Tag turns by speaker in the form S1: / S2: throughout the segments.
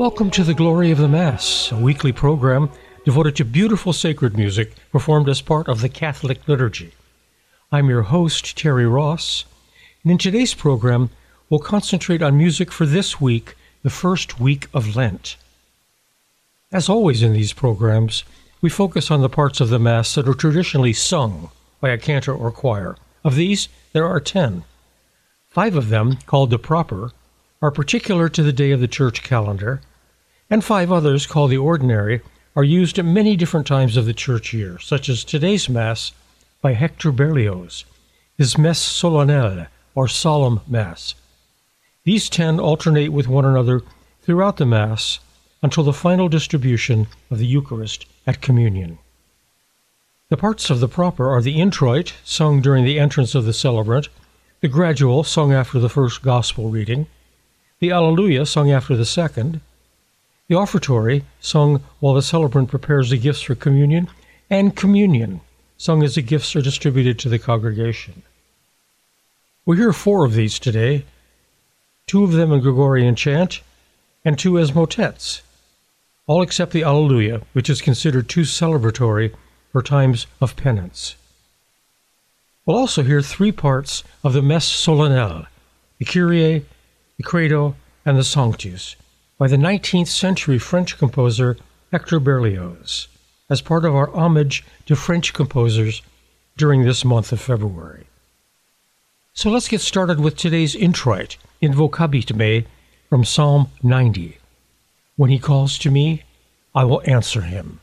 S1: Welcome to the Glory of the Mass, a weekly program devoted to beautiful sacred music performed as part of the Catholic liturgy. I'm your host, Terry Ross, and in today's program, we'll concentrate on music for this week, the first week of Lent. As always in these programs, we focus on the parts of the Mass that are traditionally sung by a cantor or choir. Of these, there are ten. Five of them, called the proper, are particular to the day of the church calendar, and five others, called the ordinary, are used at many different times of the church year, such as today's Mass by Hector Berlioz, his Messe Solennelle, or Solemn Mass. These ten alternate with one another throughout the Mass until the final distribution of the Eucharist at Communion. The parts of the proper are the introit, sung during the entrance of the celebrant, the gradual, sung after the first Gospel reading, the Alleluia, sung after the second, the offertory, sung while the celebrant prepares the gifts for communion, and communion, sung as the gifts are distributed to the congregation. We hear four of these today, two of them in Gregorian chant, and two as motets, all except the Alleluia, which is considered too celebratory for times of penance. We'll also hear three parts of the Messe Solennelle, the Kyrie, the Credo, and the Sanctus, by the 19th century French composer Hector Berlioz as part of our homage to French composers during this month of February. So let's get started with today's introit, Invocabit Me, from Psalm 90. When he calls to me, I will answer him.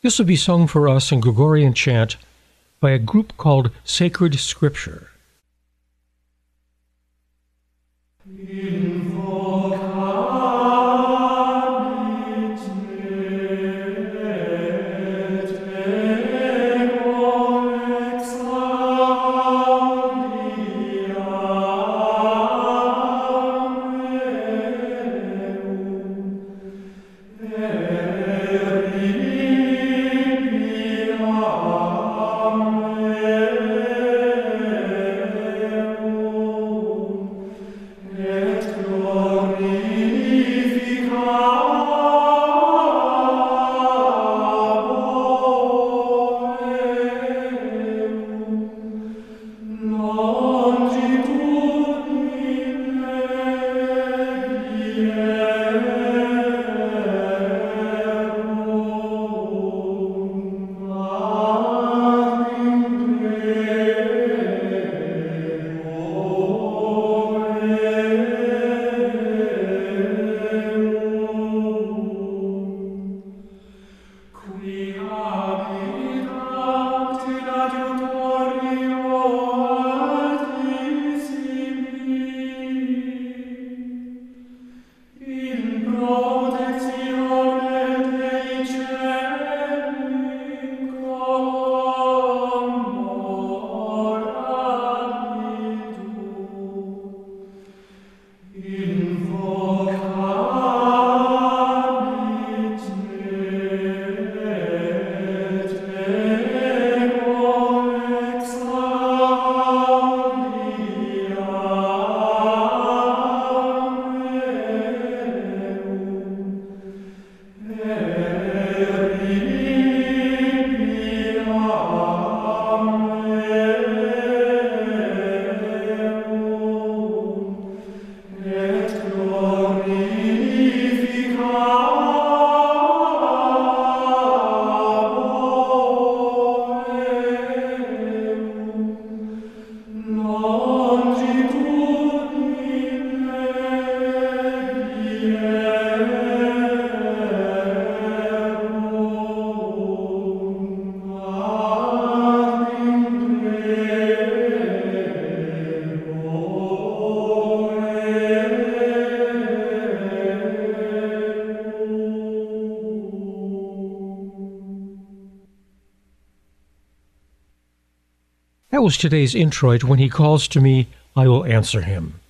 S1: This will be sung for us in Gregorian chant by a group called Sacred Scripture. Was today's introit When He Calls to Me, I Will Answer Him.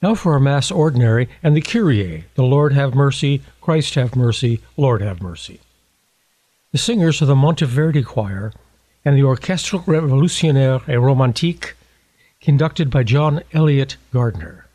S1: Now for our Mass Ordinary and the Kyrie, the Lord have mercy, Christ have mercy, Lord have mercy. The singers of the Monteverdi Choir and the Orchestre Revolutionnaire et Romantique, conducted by John Eliot Gardiner.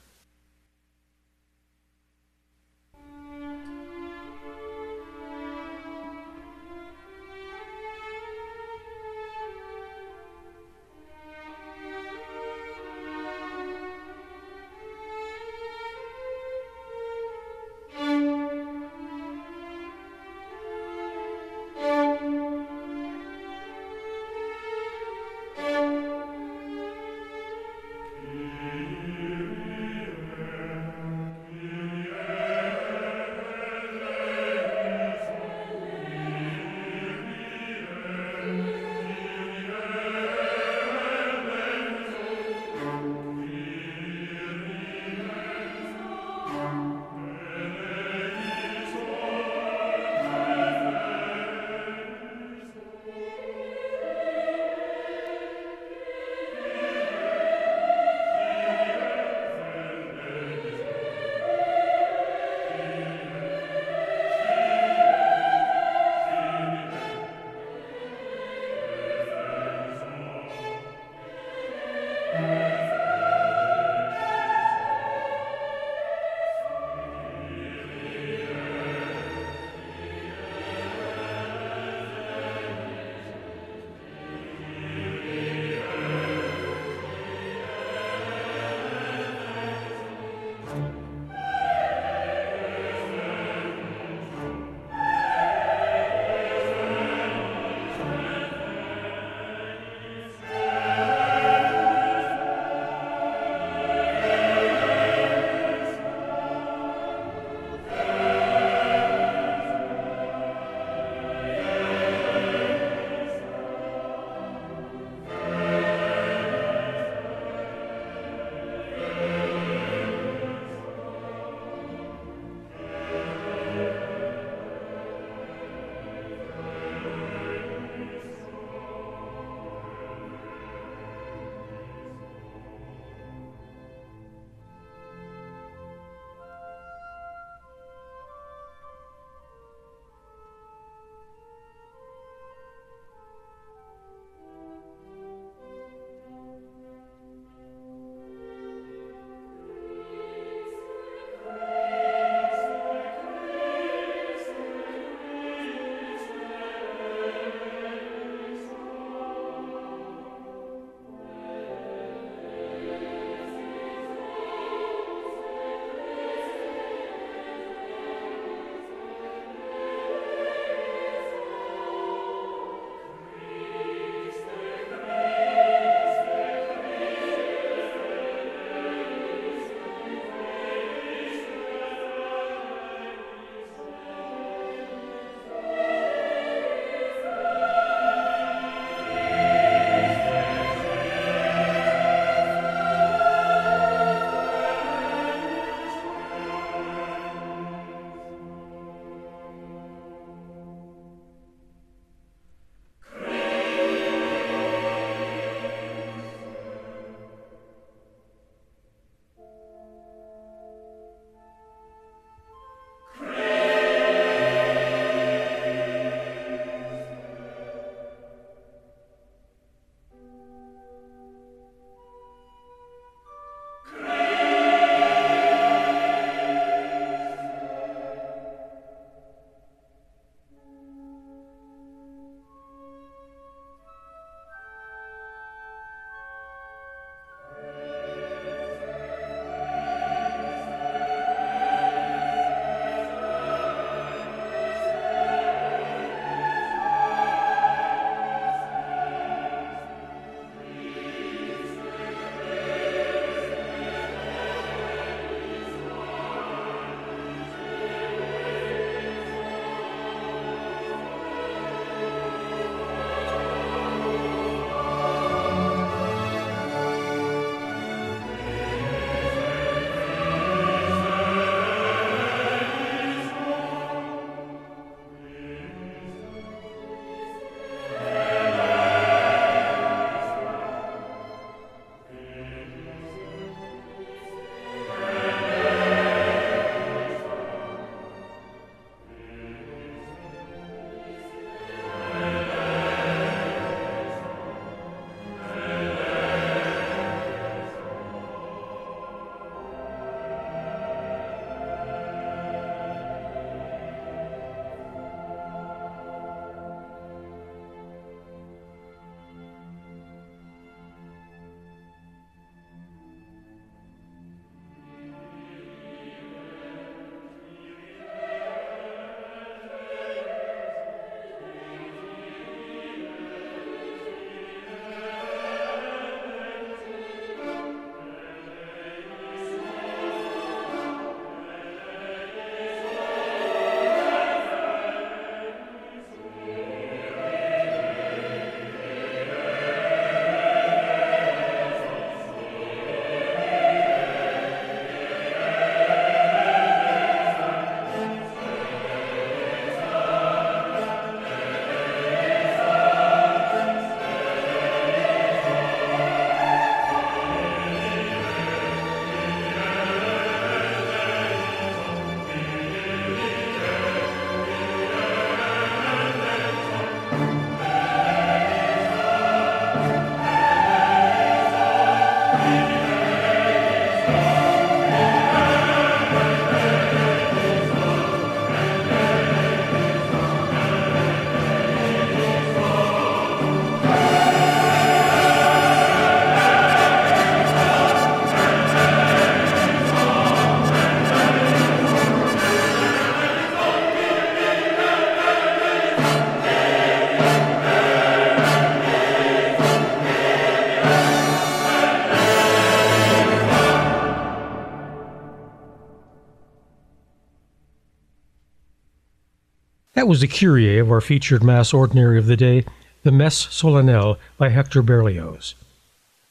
S1: That was the Kyrie of our featured Mass Ordinary of the day, the Messe Solennelle by Hector Berlioz,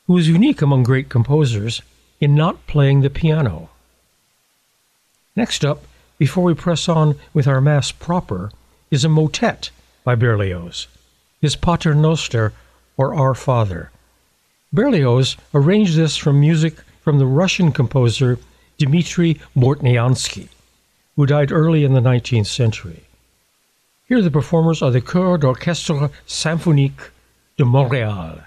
S1: who is unique among great composers in not playing the piano. Next up, before we press on with our Mass proper, is a motet by Berlioz, his Pater Noster, or Our Father. Berlioz arranged this from music from the Russian composer Dmitri Bortniansky, who died early in the 19th century. Here the performers are the Chœur d'Orchestre Symphonique de Montréal.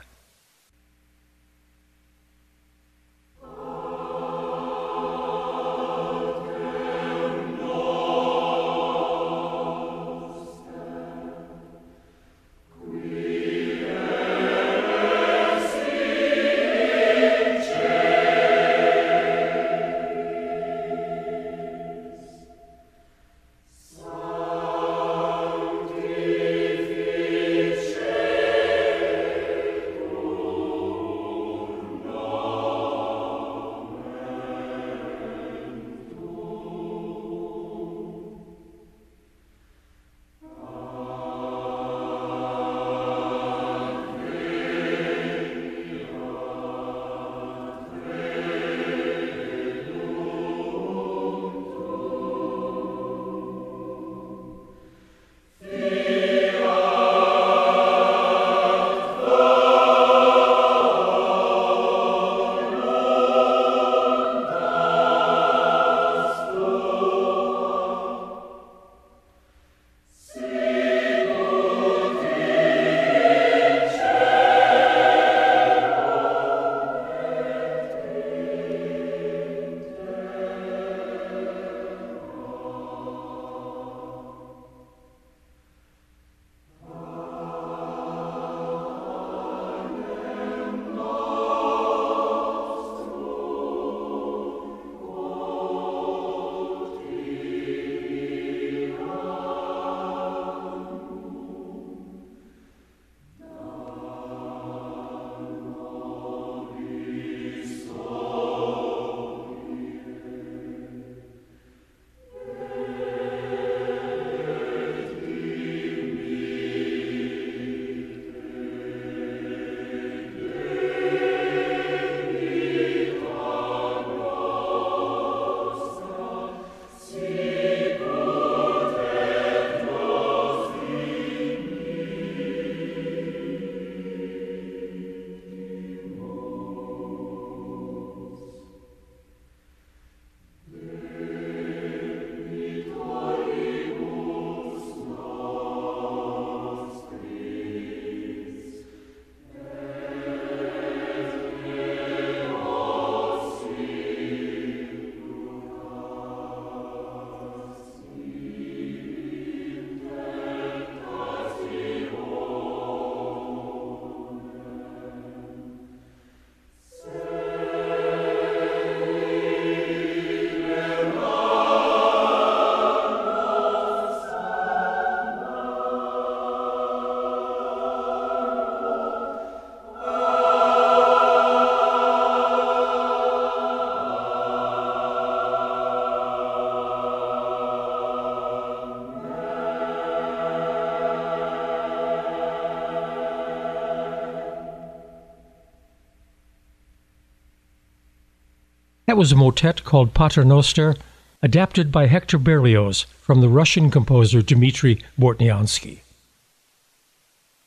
S1: That was a motet called Pater Noster, adapted by Hector Berlioz from the Russian composer Dmitri Bortniansky.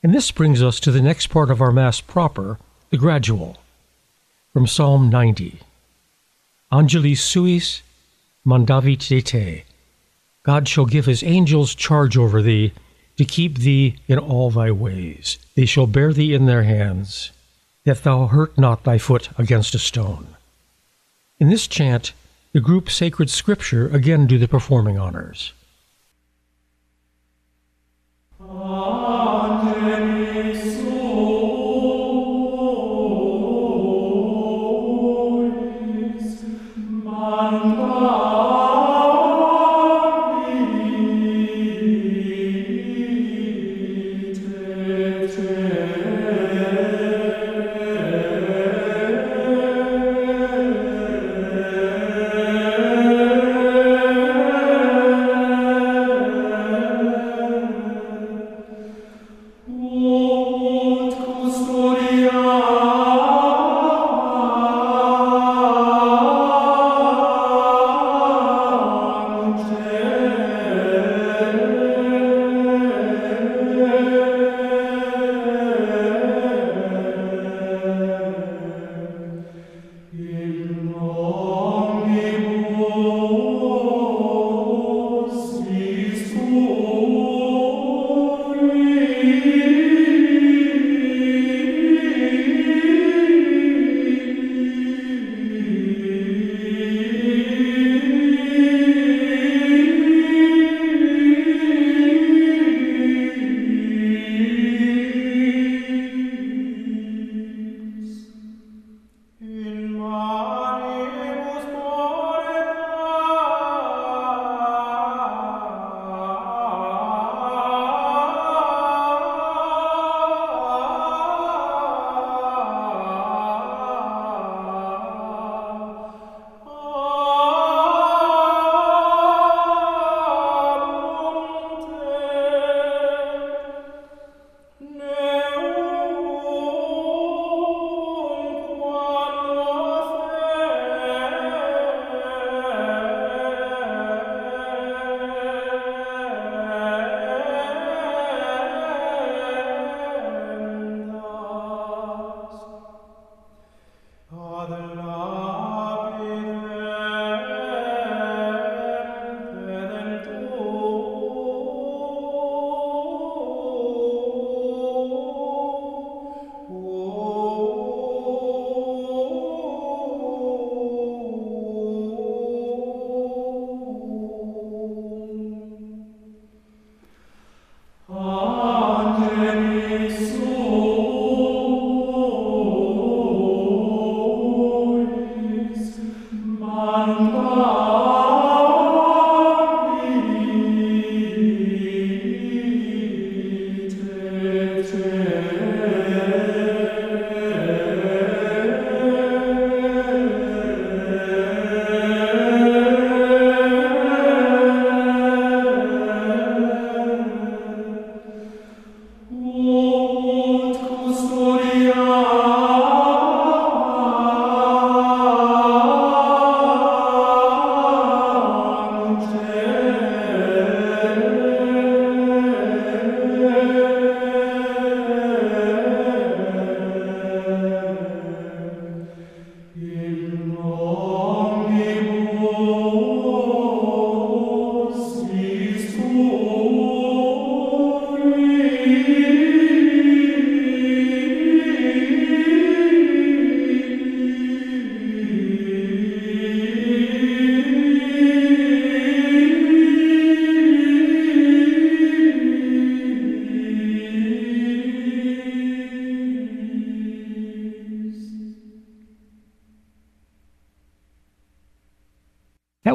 S1: And this brings us to the next part of our Mass proper, the gradual, from Psalm 90. Angelis suis mandavit te. God shall give his angels charge over thee, to keep thee in all thy ways. They shall bear thee in their hands, that thou hurt not thy foot against a stone. In this chant, the group Sacred Scripture again do the performing honors.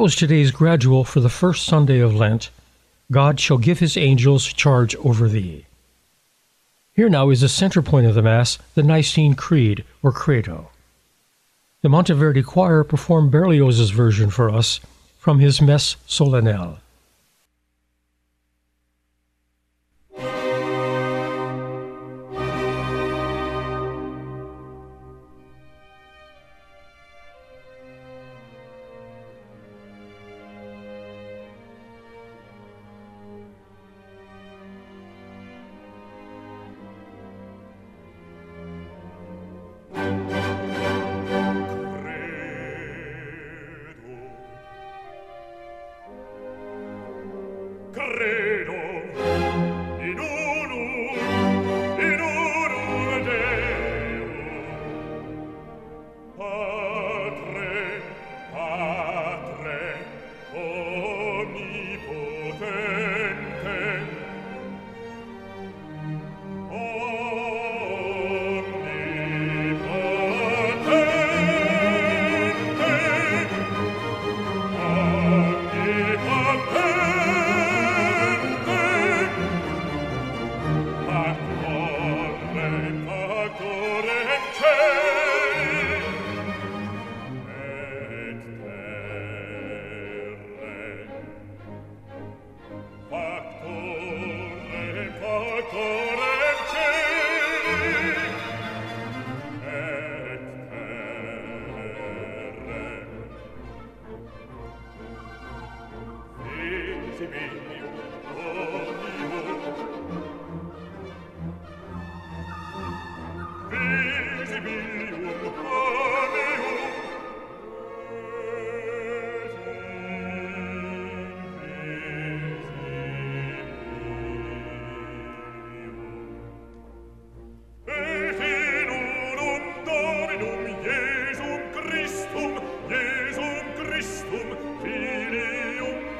S2: Was today's gradual for the first Sunday of Lent. God shall give his angels charge over thee. Here now is the center point of the Mass, the Nicene Creed, or Credo. The Monteverdi Choir performed Berlioz's version for us from his Messe Solennelle.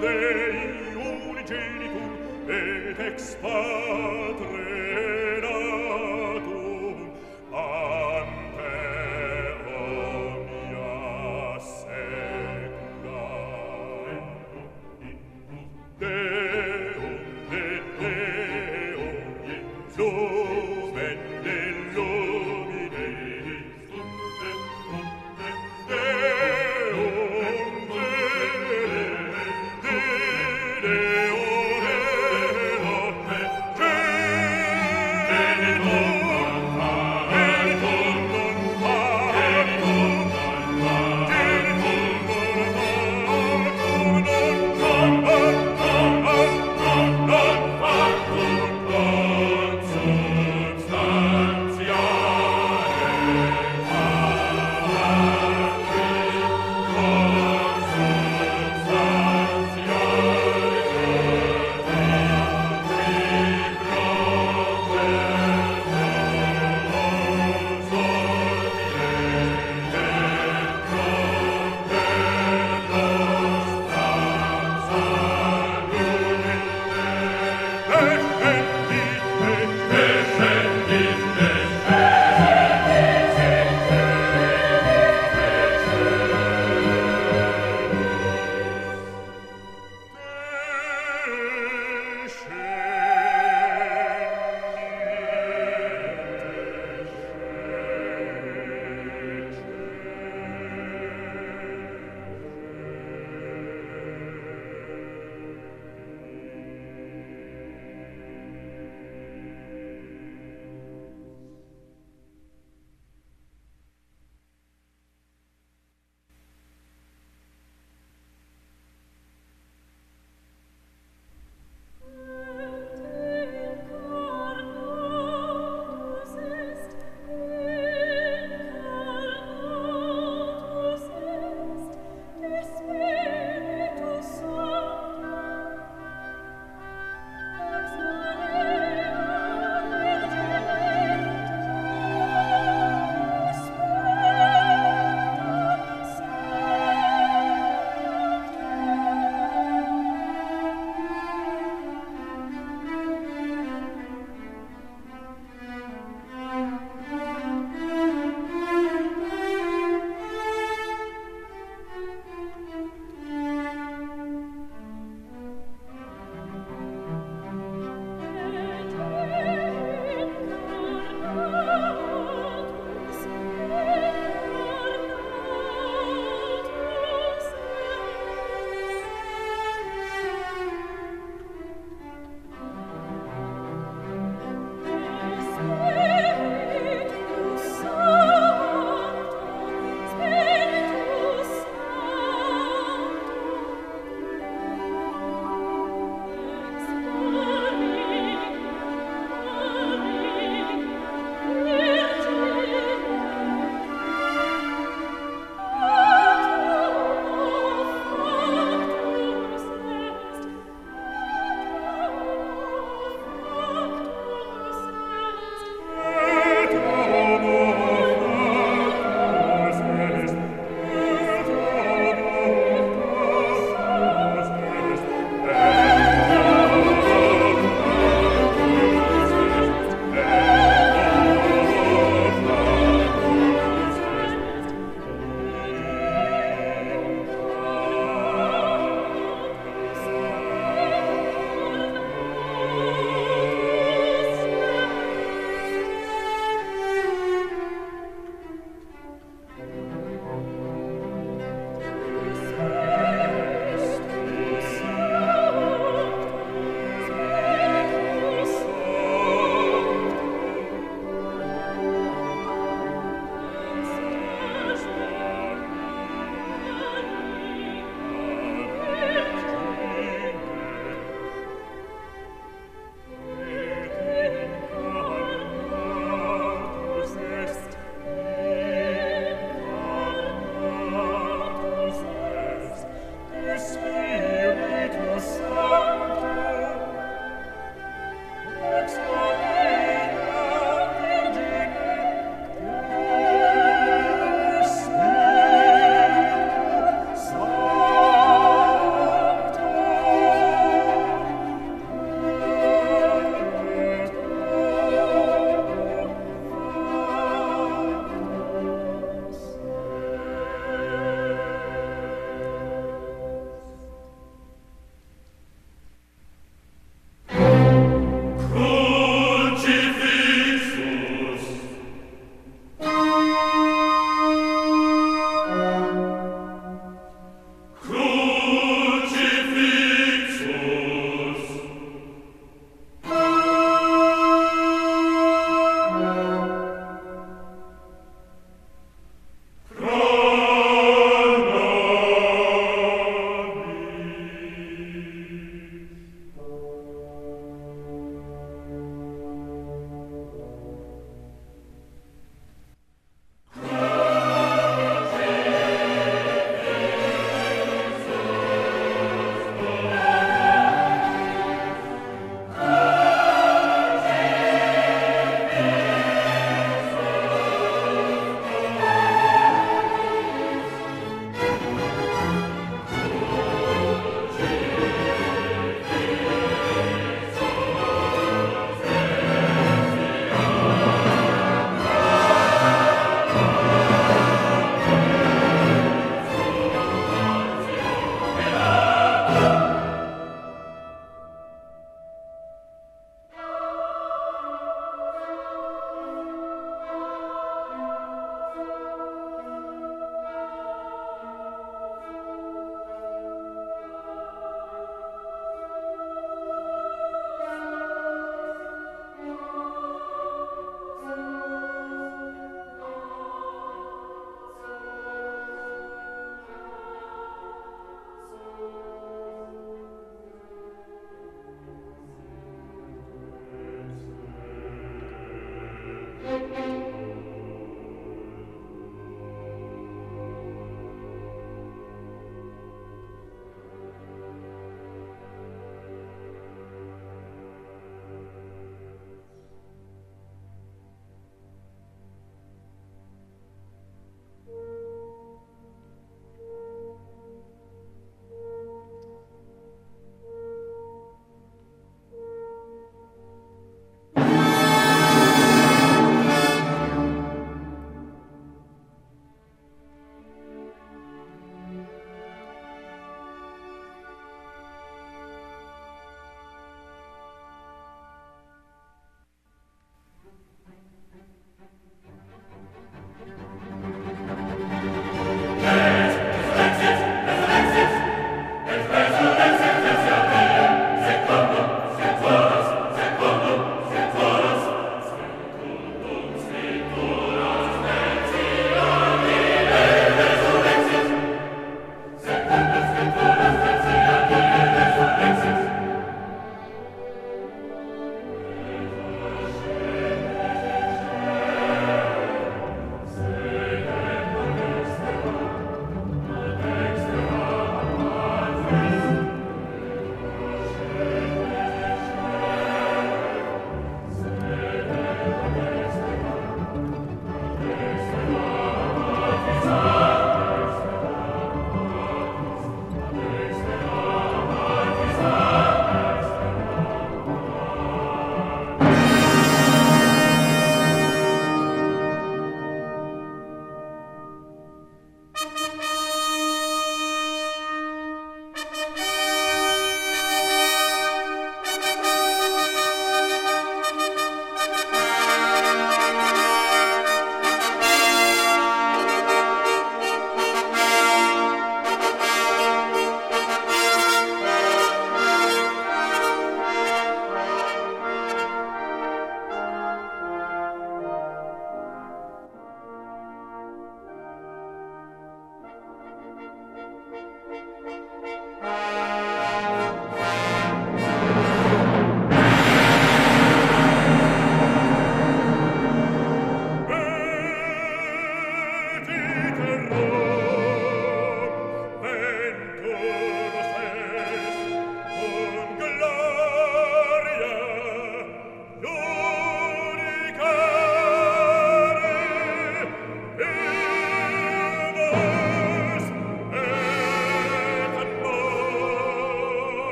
S2: dei unigenitum et ex patre.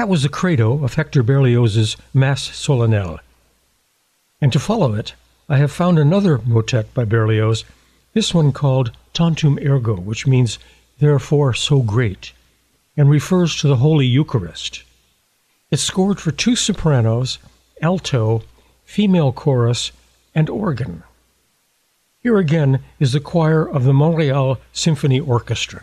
S1: That was the credo of Hector Berlioz's Mass Solennelle. And to follow it, I have found another motet by Berlioz, this one called Tantum Ergo, which means therefore so great, and refers to the Holy Eucharist. It's scored for two sopranos, alto, female chorus, and organ. Here again is the choir of the Montreal Symphony Orchestra.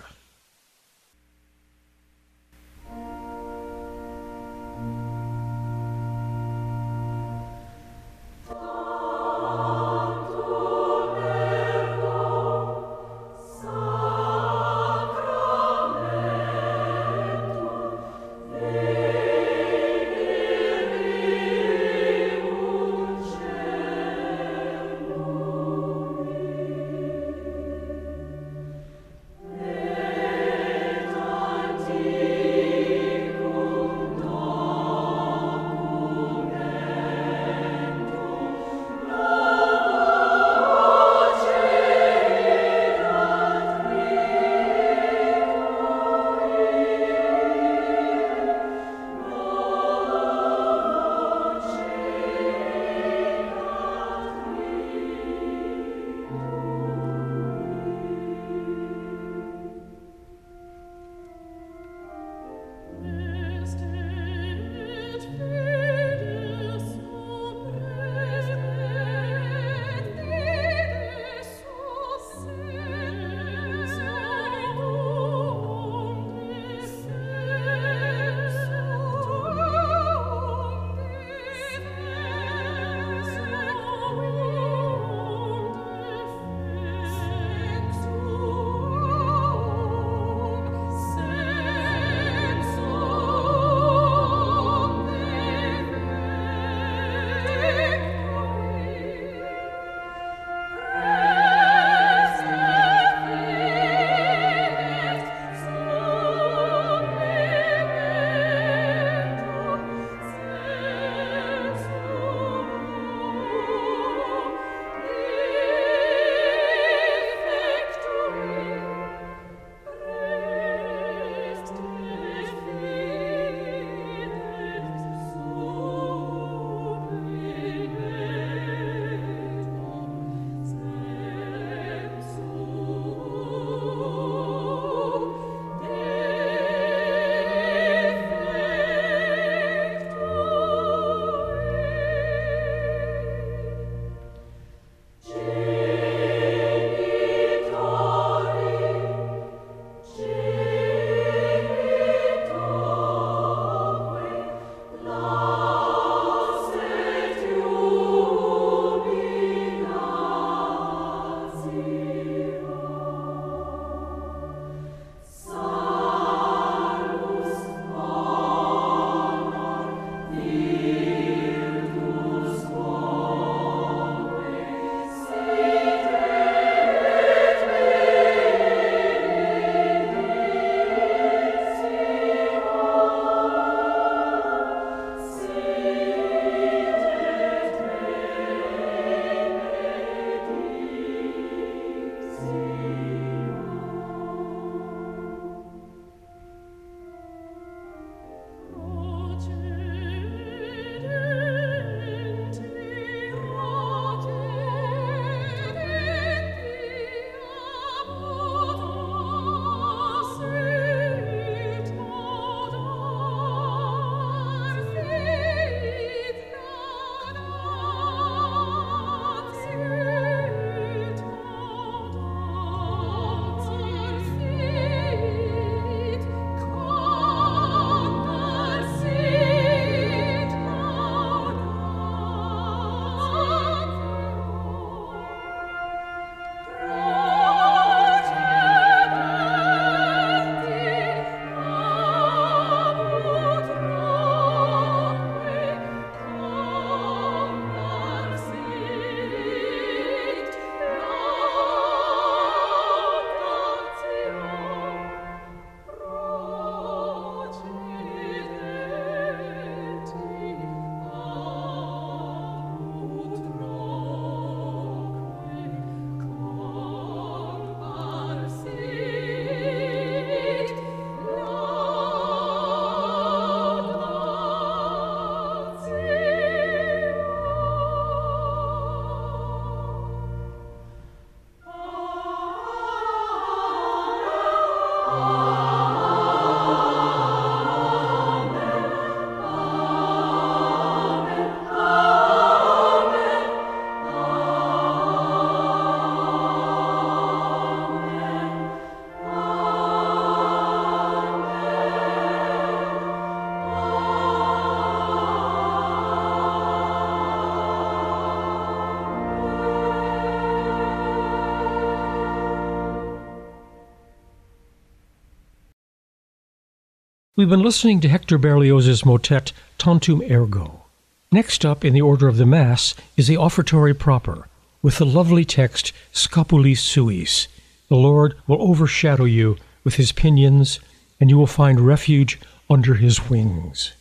S1: We've been listening to Hector Berlioz's motet Tantum Ergo. Next up in the order of the Mass is the offertory proper, with the lovely text Scapulis Suis. The Lord will overshadow you with his pinions, and you will find refuge under his wings.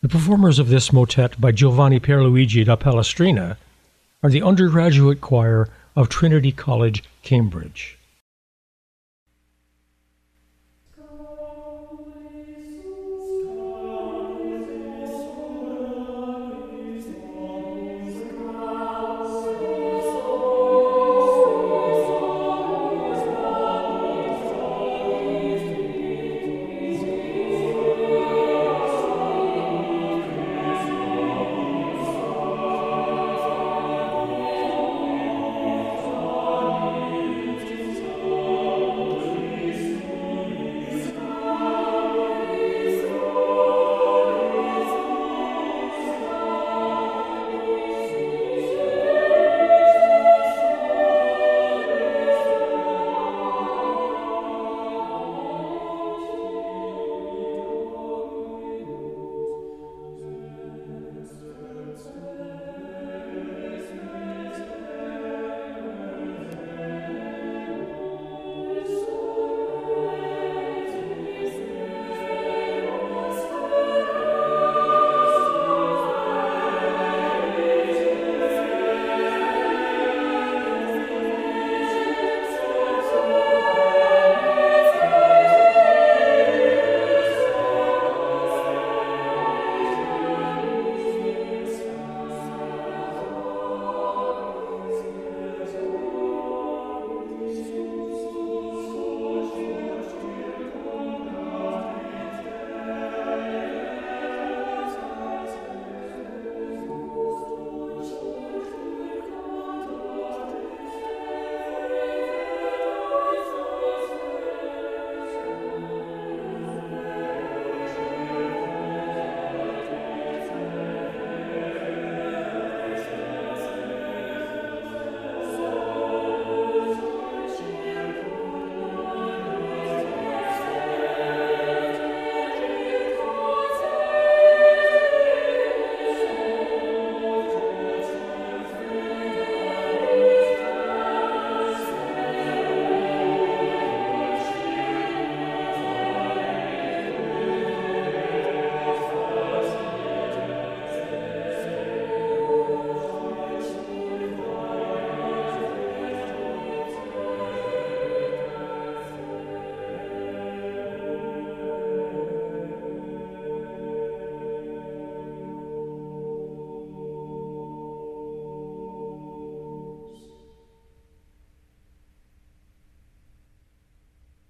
S1: The performers of this motet by Giovanni Pierluigi da Palestrina are the undergraduate choir of Trinity College, Cambridge.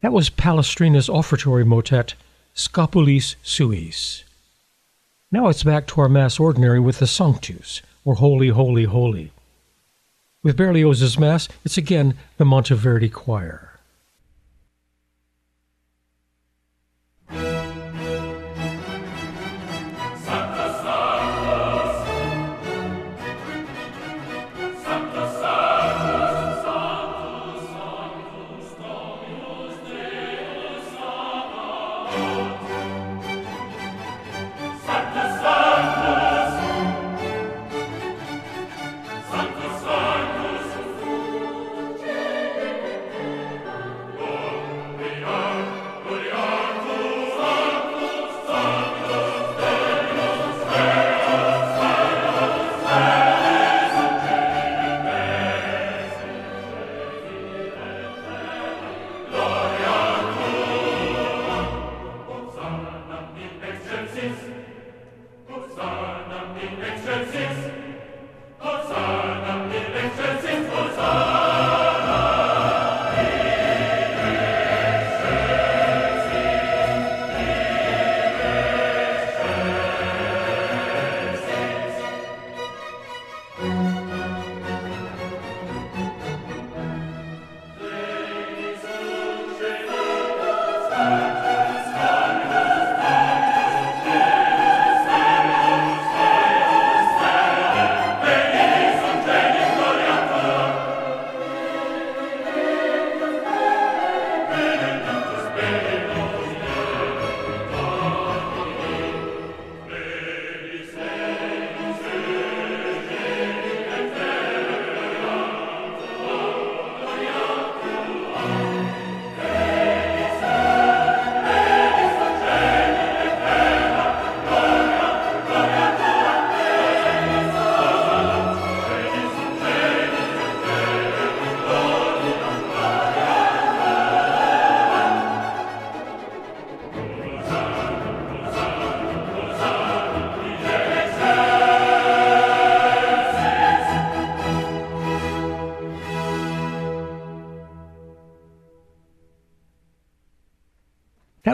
S1: That was Palestrina's offertory motet, Scapulis Suis. Now it's back to our Mass Ordinary with the Sanctus, or Holy, Holy, Holy. With Berlioz's Mass, it's again the Monteverdi Choir.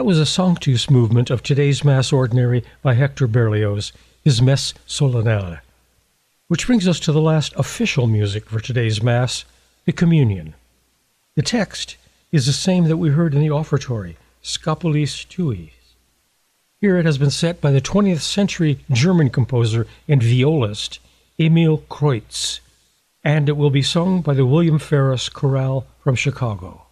S1: Was a Sanctus movement of today's Mass Ordinary by Hector Berlioz, his Messe Solennelle. Which brings us to the last official music for today's Mass, the Communion. The text is the same that we heard in the offertory, Scapulis Suis. Here it has been set by the 20th century German composer and violist Emil Kreuz, and it will be sung by the William Ferris Chorale from Chicago.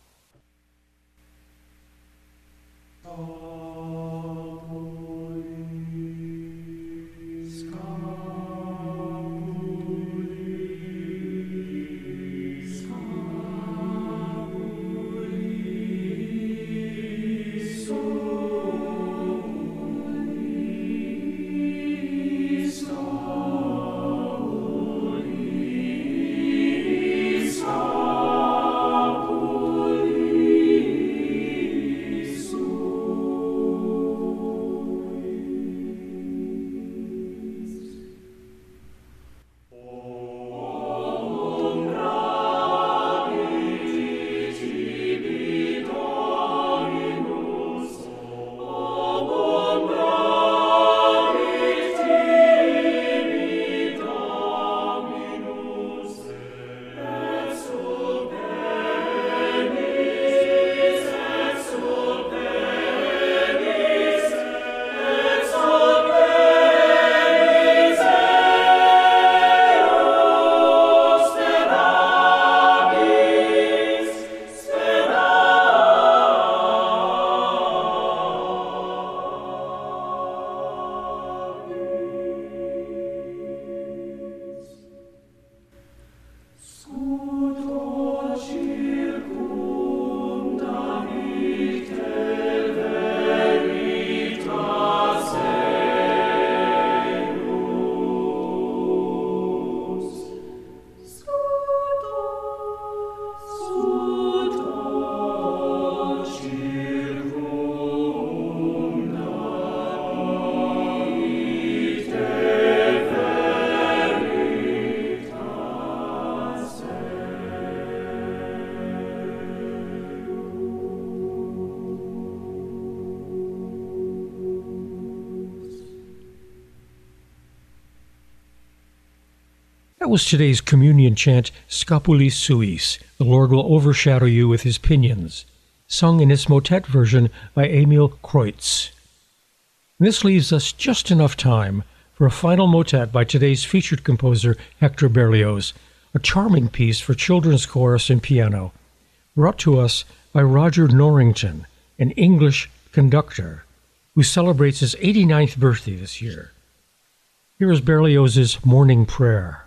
S1: Was today's communion chant, Scapulis Suis, the Lord will overshadow you with his pinions, sung in its motet version by Emil Kreuz. This leaves us just enough time for a final motet by today's featured composer, Hector Berlioz, a charming piece for children's chorus and piano, brought to us by Roger Norrington, an English conductor who celebrates his 89th birthday this year. Here is Berlioz's Morning Prayer.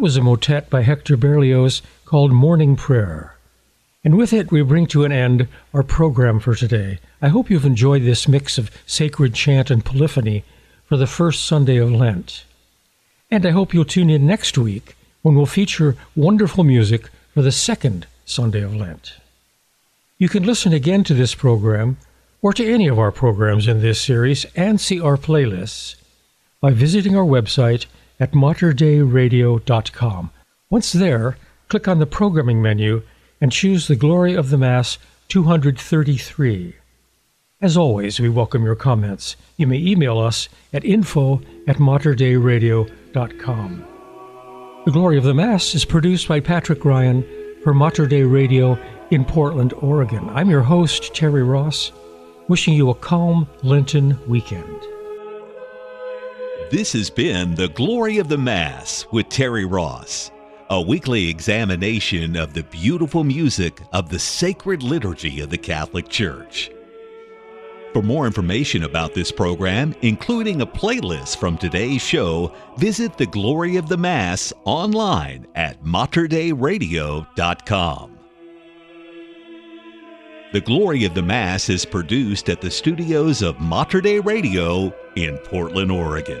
S1: That was a motet by Hector Berlioz called Morning Prayer. And with it, we bring to an end our program for today. I hope you've enjoyed this mix of sacred chant and polyphony for the first Sunday of Lent. And I hope you'll tune in next week when we'll feature wonderful music for the second Sunday of Lent. You can listen again to this program or to any of our programs in this series and see our playlists by visiting our website at materdeiradio.com. Once there, click on the programming menu and choose the Glory of the Mass 233. As always, we welcome your comments. You may email us at info at materdeiradio.com. The Glory of the Mass is produced by Patrick Ryan for Mater Dei Radio in Portland, Oregon. I'm your host, Terry Ross, wishing you a calm Lenten weekend.
S3: This has been The Glory of the Mass with Terry Ross, a weekly examination of the beautiful music of the sacred liturgy of the Catholic Church. For more information about this program, including a playlist from today's show, visit the Glory of the Mass online at materdeiradio.com. The Glory of the Mass is produced at the studios of Mater Radio in Portland, Oregon.